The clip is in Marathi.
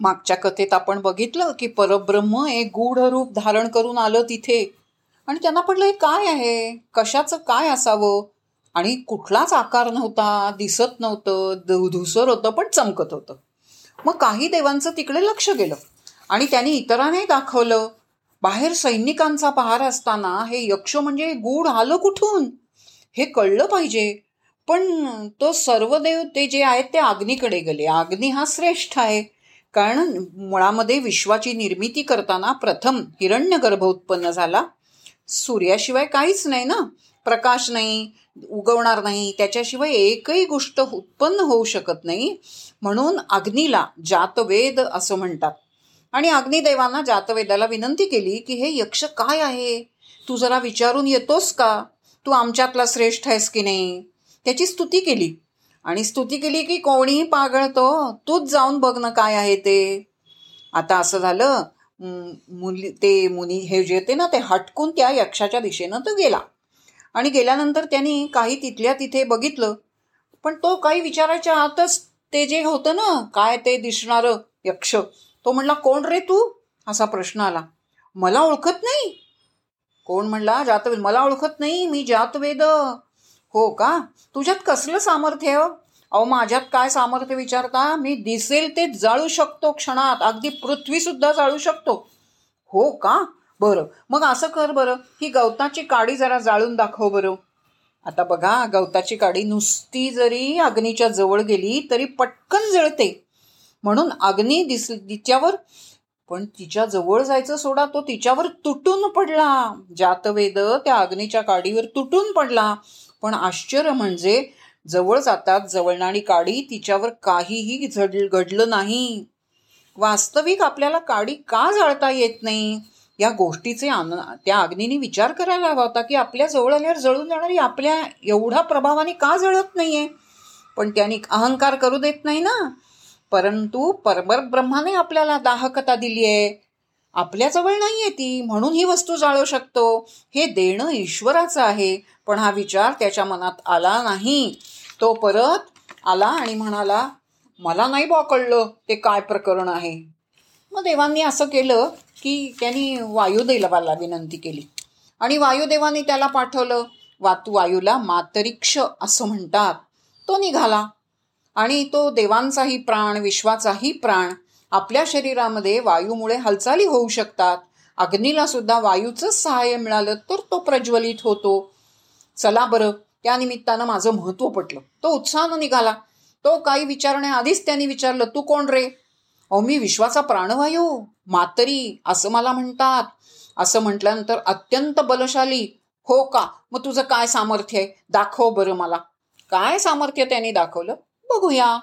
मागच्या कथेत आपण बघितलं की परब्रह्म एक गूढ रूप धारण करून आलं तिथे. आणि त्यांना पडलं हे काय आहे? कशाचं काय असावं? आणि कुठलाच आकार नव्हता दिसत नव्हतं धुसर होतं पण चमकत होतं. मग काही देवांचं तिकडे लक्ष गेलं आणि त्यांनी इतरांनाही दाखवलं. बाहेर सैनिकांचा पहार असताना हे यक्ष म्हणजे गूढ आलं कुठून? हे कळलं पाहिजे. पण तो सर्व देव ते जे आहेत ते अग्नीकडे गेले. अग्नी हा श्रेष्ठ आहे. कारण मुळामध्ये विश्वाची निर्मिती करताना प्रथम हिरण्यगर्भ उत्पन्न झाला. सूर्याशिवाय काहीच नाही ना? प्रकाश नाही उगवणार नाही त्याच्याशिवाय एकही गोष्ट उत्पन्न होऊ शकत नाही. म्हणून अग्नीला जातवेद असं म्हणतात. आणि अग्निदेवांना जातवेदाला विनंती केली की हे यक्ष काय आहे? तू जरा विचारून येतोस का? तू आमच्यातला श्रेष्ठ आहेस की नाही? त्याची स्तुती केली. आणि स्तुती केली की कोणीही पागळतो तूच जाऊन बघ ना काय आहे ते. आता असं झालं मुली ते मुनी हे जे ते ना ते हटकून त्या यक्षाच्या दिशेनं तो गेला. आणि गेल्यानंतर त्यांनी काही तिथल्या तिथे बघितलं. पण तो काही विचारायच्या आतच ते जे होतं ना काय ते दिसणारं यक्ष तो म्हणला कोण रे तू? असा प्रश्न आला. मला ओळखत नाही. कोण म्हणला जातवेद मला ओळखत नाही मी जातवेद हो का? तुझ्यात कसलं सामर्थ्य हो? अहो माझ्यात काय सामर्थ्य विचारता मी दिसेल ते जाळू शकतो क्षणात. अगदी पृथ्वी सुद्धा जाळू शकतो. हो का? बरं. मग असं कर बरं. ही गवताची काडी जरा जाळून दाखव बरं. आता बघा गवताची काडी नुसती जरी अग्नीच्या जवळ गेली तरी पटकन जळते. म्हणून अग्नी दिस तिच्यावर पण तिच्या जवळ जायचं सोडा तो तिच्यावर तुटून पडला. जातवेद त्या अग्नीच्या काडीवर तुटून पडला. पण आश्चर्य म्हणजे जवळ जातात जवळणारी काडी तिच्यावर काहीही झड घडलं नाही. वास्तविक आपल्याला काडी का जाळता येत नाही? या गोष्टीचे आन त्या अग्नीने विचार करायला हवा होता की आपल्या जवळ आल्यावर जळून जाणारी आपल्या एवढा प्रभावाने का जळत नाहीये? पण त्याने अहंकार करू देत नाही ना? परंतु परबर ब्रह्माने आपल्याला दाहकता दिली आहे आपल्याजवळ नाही आहे ती म्हणून ही वस्तू जाळू शकतो. हे देणं ईश्वराचं आहे पण हा विचार त्याच्या मनात आला नाही. तो परत आला आणि म्हणाला मला नाही बा कळलं ते काय प्रकरण आहे? मग देवांनी असं केलं की त्यांनी वायुदेवाला विनंती केली. आणि वायुदेवाने त्याला पाठवलं वातू वायूला मातरिक्ष असं म्हणतात. तो निघाला. आणि तो देवांचाही प्राण विश्वाचाही प्राण आपल्या शरीरामध्ये वायूमुळे हालचाली होऊ शकतात. अग्नीला सुद्धा वायूचंच सहाय्य मिळालं तर तो प्रज्वलित होतो. चला बरं त्या निमित्तानं माझं महत्त्व पटलं. तो उत्साहानं निघाला. तो काही विचारण्याआधीच त्यांनी विचारलं तू कोण रे? अहो मी विश्वाचा प्राणवायू. मातरी असं मला म्हणतात. असं म्हटल्यानंतर अत्यंत बलशाली. हो का? मग तुझं काय सामर्थ्य आहे? दाखव बरं मला. काय सामर्थ्य त्यांनी दाखवलं? बघूया.